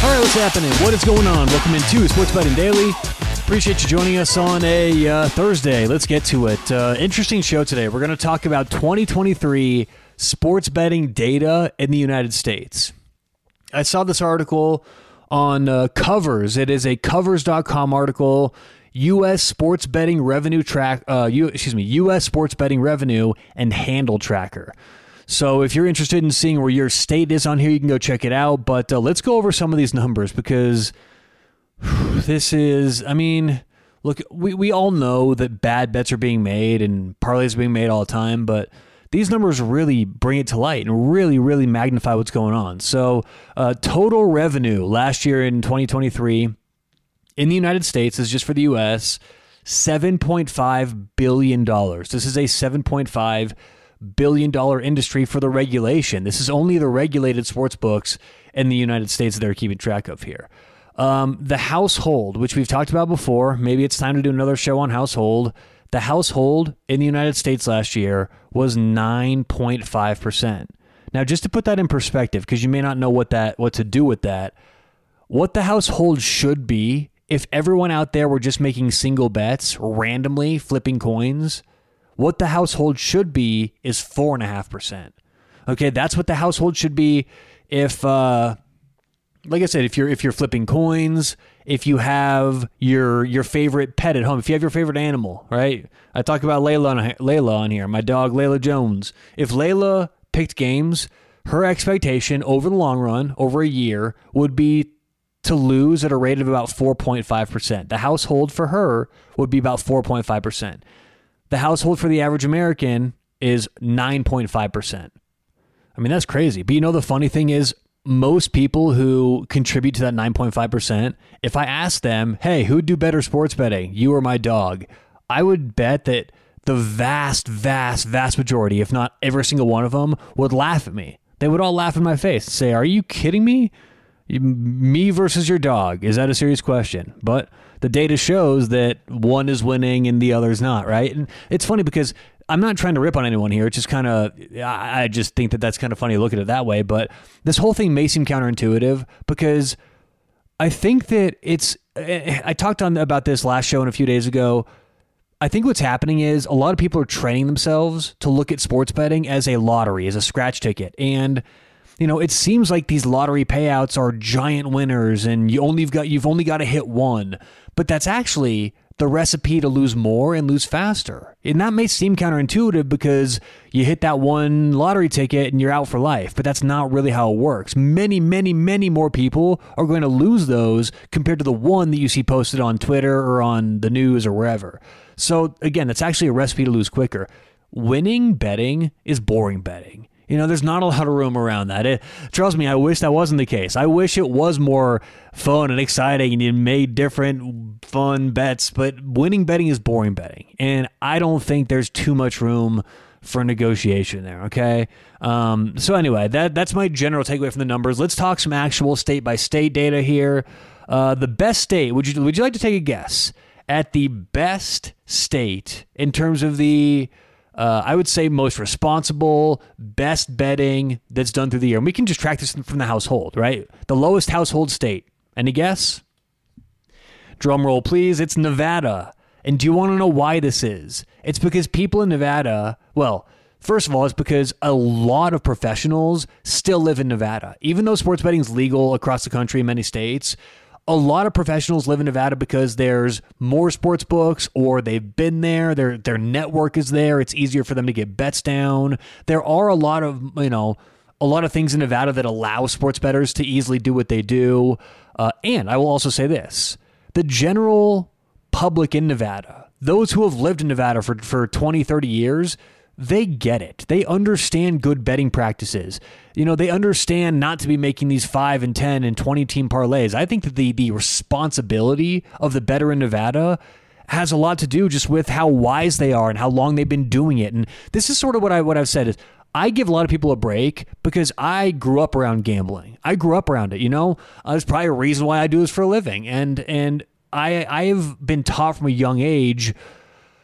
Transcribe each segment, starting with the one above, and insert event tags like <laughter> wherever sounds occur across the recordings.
All right, what's happening? What is going on? Welcome into Sports Betting Daily. Appreciate you joining us on a uh, Thursday. Let's get to it. Uh, interesting show today. We're going to talk about 2023 sports betting data in the United States. I saw this article on uh, Covers. It is a Covers.com article. U.S. sports betting revenue track. Uh, U, excuse me. U.S. sports betting revenue and handle tracker. So if you're interested in seeing where your state is on here, you can go check it out. But uh, let's go over some of these numbers because this is, I mean, look, we, we all know that bad bets are being made and parlays are being made all the time, but these numbers really bring it to light and really, really magnify what's going on. So, uh, total revenue last year in 2023 in the United States is just for the US, $7.5 billion. This is a 7.5 billion dollar industry for the regulation. This is only the regulated sports books in the United States that they're keeping track of here. Um, the household, which we've talked about before, maybe it's time to do another show on household. The household in the United States last year was 9.5%. Now, just to put that in perspective, because you may not know what that what to do with that, what the household should be if everyone out there were just making single bets randomly, flipping coins, what the household should be is four and a half percent. Okay, that's what the household should be if uh like I said, if you're if you're flipping coins, if you have your your favorite pet at home, if you have your favorite animal, right? I talk about Layla on, Layla on here, my dog Layla Jones. If Layla picked games, her expectation over the long run, over a year, would be to lose at a rate of about 4.5%. The household for her would be about 4.5%. The household for the average American is 9.5%. I mean, that's crazy. But you know, the funny thing is, most people who contribute to that 9.5%, if I ask them, hey, who'd do better sports betting, you or my dog, I would bet that the vast, vast, vast majority, if not every single one of them, would laugh at me. They would all laugh in my face and say, Are you kidding me? Me versus your dog. Is that a serious question? But the data shows that one is winning and the other is not, right? And it's funny because I'm not trying to rip on anyone here. It's just kind of, I just think that that's kind of funny to look at it that way. But this whole thing may seem counterintuitive because I think that it's, I talked on about this last show and a few days ago. I think what's happening is a lot of people are training themselves to look at sports betting as a lottery, as a scratch ticket. And you know, it seems like these lottery payouts are giant winners and you only got you've only got to hit one. But that's actually the recipe to lose more and lose faster. And that may seem counterintuitive because you hit that one lottery ticket and you're out for life, but that's not really how it works. Many, many, many more people are going to lose those compared to the one that you see posted on Twitter or on the news or wherever. So again, that's actually a recipe to lose quicker. Winning betting is boring betting. You know, there's not a lot of room around that. It, trust me, I wish that wasn't the case. I wish it was more fun and exciting and you made different fun bets, but winning betting is boring betting. And I don't think there's too much room for negotiation there, okay? Um, so anyway, that that's my general takeaway from the numbers. Let's talk some actual state by state data here. Uh, the best state, would you would you like to take a guess at the best state in terms of the uh, I would say most responsible, best betting that's done through the year. And we can just track this from the household, right? The lowest household state. Any guess? Drum roll, please. It's Nevada. And do you want to know why this is? It's because people in Nevada, well, First of all, it's because a lot of professionals still live in Nevada. Even though sports betting is legal across the country in many states, a lot of professionals live in Nevada because there's more sports books or they've been there, their their network is there, it's easier for them to get bets down. There are a lot of, you know, a lot of things in Nevada that allow sports bettors to easily do what they do. Uh, and I will also say this the general public in Nevada, those who have lived in Nevada for, for 20, 30 years, they get it. They understand good betting practices. You know, they understand not to be making these 5 and 10 and 20 team parlays. I think that the the responsibility of the bettor in Nevada has a lot to do just with how wise they are and how long they've been doing it. And this is sort of what I what I've said is I give a lot of people a break because I grew up around gambling. I grew up around it, you know? Uh, there's probably a reason why I do this for a living. And and I I have been taught from a young age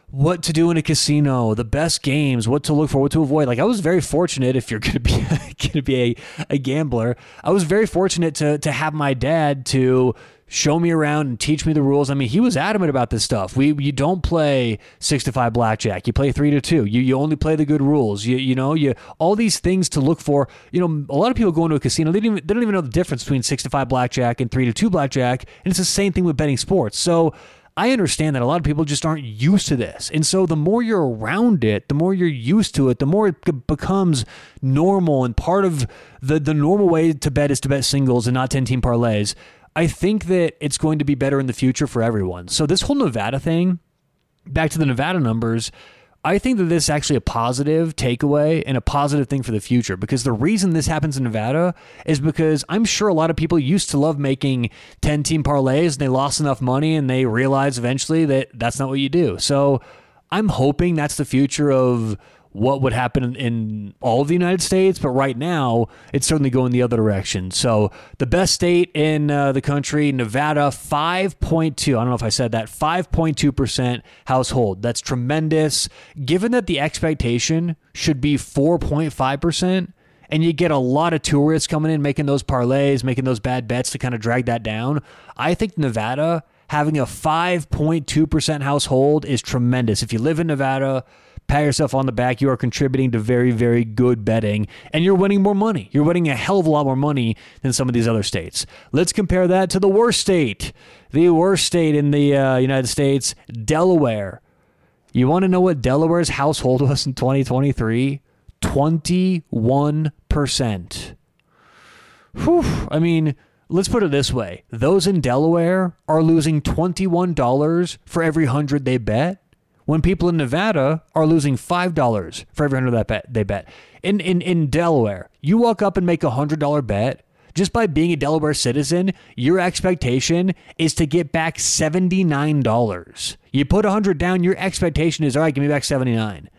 what to do in a casino, the best games, what to look for, what to avoid. Like I was very fortunate if you're going to be <laughs> going to be a, a gambler. I was very fortunate to to have my dad to show me around and teach me the rules. I mean, he was adamant about this stuff. We you don't play six to five blackjack. You play three to two. You you only play the good rules. You you know you all these things to look for. You know, a lot of people go into a casino. They don't even, they don't even know the difference between six to five blackjack and three to two blackjack. And it's the same thing with betting sports. So. I understand that a lot of people just aren't used to this. And so the more you're around it, the more you're used to it, the more it becomes normal and part of the, the normal way to bet is to bet singles and not 10 team parlays. I think that it's going to be better in the future for everyone. So this whole Nevada thing, back to the Nevada numbers, I think that this is actually a positive takeaway and a positive thing for the future because the reason this happens in Nevada is because I'm sure a lot of people used to love making 10 team parlays and they lost enough money and they realized eventually that that's not what you do. So I'm hoping that's the future of what would happen in all of the United States, but right now it's certainly going the other direction. So the best state in uh, the country, Nevada, 5.2. I don't know if I said that, 5.2% household. That's tremendous. Given that the expectation should be 4.5%, and you get a lot of tourists coming in making those parlays, making those bad bets to kind of drag that down. I think Nevada having a 5.2% household is tremendous. If you live in Nevada, pat yourself on the back. You are contributing to very, very good betting, and you're winning more money. You're winning a hell of a lot more money than some of these other states. Let's compare that to the worst state, the worst state in the uh, United States, Delaware. You want to know what Delaware's household <laughs> was in 2023? 21%. Whew. I mean, let's put it this way those in Delaware are losing $21 for every 100 they bet when people in Nevada are losing $5 for every 100 that bet they bet. In, in, in Delaware, you walk up and make a $100 bet. Just by being a Delaware citizen, your expectation is to get back $79. You put 100 down, your expectation is, all right, give me back 79.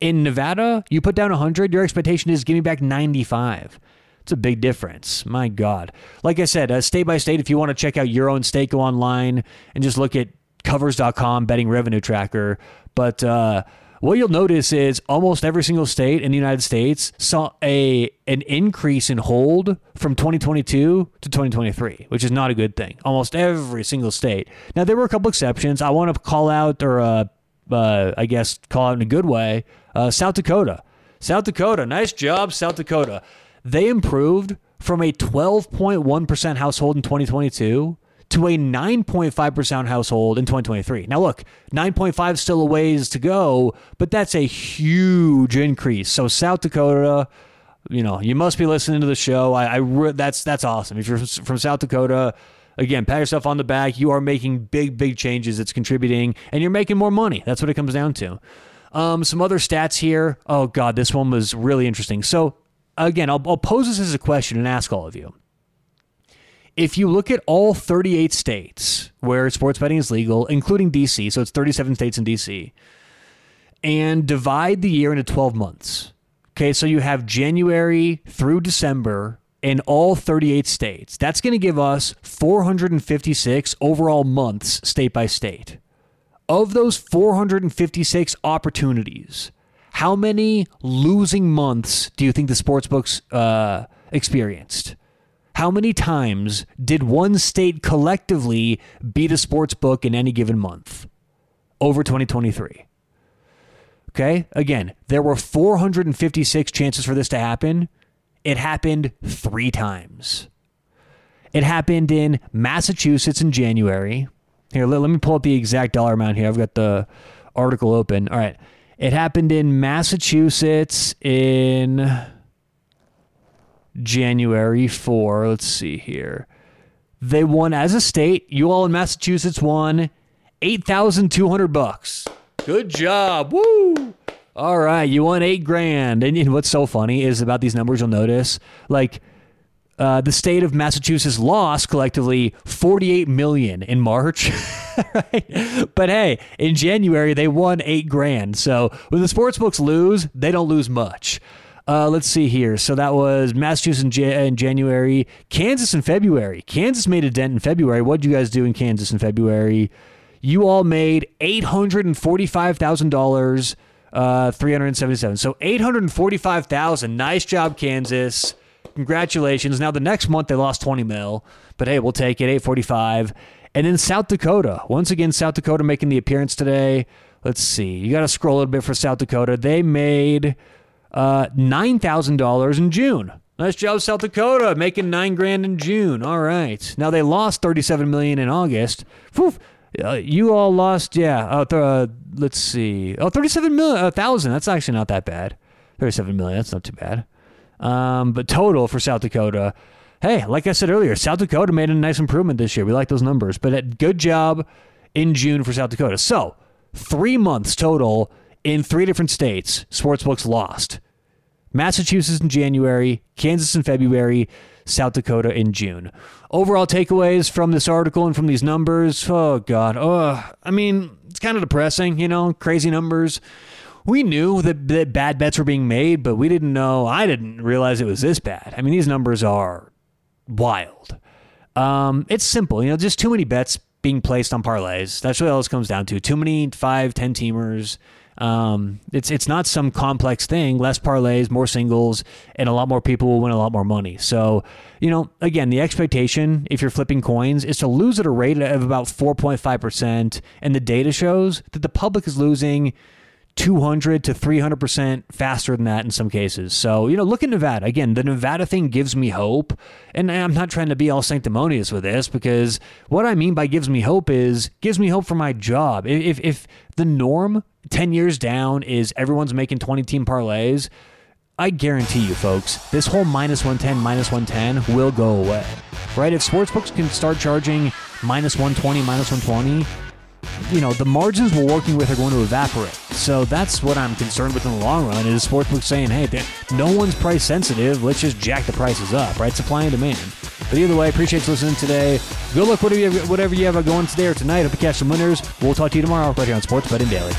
In Nevada, you put down 100, your expectation is give me back 95. It's a big difference. My God. Like I said, uh, state by state, if you want to check out your own state, go online and just look at covers.com betting revenue tracker. But uh, what you'll notice is almost every single state in the United States saw a an increase in hold from 2022 to 2023, which is not a good thing. Almost every single state. Now there were a couple exceptions. I want to call out, or uh, uh, I guess call out in a good way, uh, South Dakota. South Dakota, nice job, South Dakota. They improved from a 12.1% household in 2022 to a 9.5% household in 2023. Now, look, 9.5 still a ways to go, but that's a huge increase. So, South Dakota, you know, you must be listening to the show. I, I that's that's awesome. If you're from South Dakota, again, pat yourself on the back. You are making big, big changes. It's contributing, and you're making more money. That's what it comes down to. Um, some other stats here. Oh God, this one was really interesting. So, again, I'll, I'll pose this as a question and ask all of you if you look at all 38 states where sports betting is legal, including DC, so it's 37 states in DC, and divide the year into 12 months. Okay, so you have January through December in all 38 states. That's going to give us 456 overall months state by state. Of those 456 opportunities, how many losing months do you think the sportsbooks uh, experienced? How many times did one state collectively beat a sports book in any given month over 2023? Okay, again, there were 456 chances for this to happen. It happened three times. It happened in Massachusetts in January. Here, let, let me pull up the exact dollar amount here. I've got the article open. All right. It happened in Massachusetts in January for, let's see here. They won as a state. You all in Massachusetts won 8,200 bucks. Good job. Woo! All right, you won 8 grand. And what's so funny is about these numbers you'll notice like uh, the state of Massachusetts lost collectively 48 million in March. <laughs> right? But hey, in January they won 8 grand. So when the sports books lose, they don't lose much. Uh, let's see here. So that was Massachusetts in, in, January, Kansas in February. Kansas made a dent in February. What did you guys do in Kansas in February? You all made $845,000, uh, 377. So 845,000. Nice job, Kansas. Congratulations. Now the next month they lost 20 mil, but hey, we'll take it. 845. And then South Dakota. Once again, South Dakota making the appearance today. Let's see. You got to scroll a little bit for South Dakota. They made uh, $9,000 in June. Nice job, South Dakota, making nine grand in June. All right. Now they lost 37 million in August. Whew. Uh, you all lost, yeah. Uh, th- uh, let's see. Oh, 37 million, uh, thousand. That's actually not that bad. 37 million. That's not too bad. Um, but total for South Dakota. Hey, like I said earlier, South Dakota made a nice improvement this year. We like those numbers. But a good job in June for South Dakota. So three months total in three different states. Sportsbooks lost. Massachusetts in January, Kansas in February, South Dakota in June. Overall takeaways from this article and from these numbers, oh God, oh, I mean, it's kind of depressing, you know, crazy numbers. We knew that, that bad bets were being made, but we didn't know, I didn't realize it was this bad. I mean, these numbers are wild. Um, it's simple, you know, just too many bets being placed on parlays. That's what all this comes down to. Too many five, ten teamers um, it's it's not some complex thing. Less parlays, more singles, and a lot more people will win a lot more money. So, you know, again, the expectation if you're flipping coins is to lose at a rate of about 4.5 percent, and the data shows that the public is losing 200 to 300% faster than that in some cases. So, you know, look at Nevada. Again, the Nevada thing gives me hope. And I'm not trying to be all sanctimonious with this because what I mean by gives me hope is gives me hope for my job. If, if the norm 10 years down is everyone's making 20 team parlays, I guarantee you, folks, this whole minus 110, minus 110 will go away. Right? If sportsbooks can start charging minus 120, minus 120, you know, the margins we're working with are going to evaporate. So that's what I'm concerned with in the long run is sportsbooks saying, hey, no one's price sensitive. Let's just jack the prices up, right? Supply and demand. But either way, appreciate you listening today. Good luck whatever you have, whatever you have going today or tonight. Hope you catch some winners. We'll talk to you tomorrow right here on Sports Betting Daily.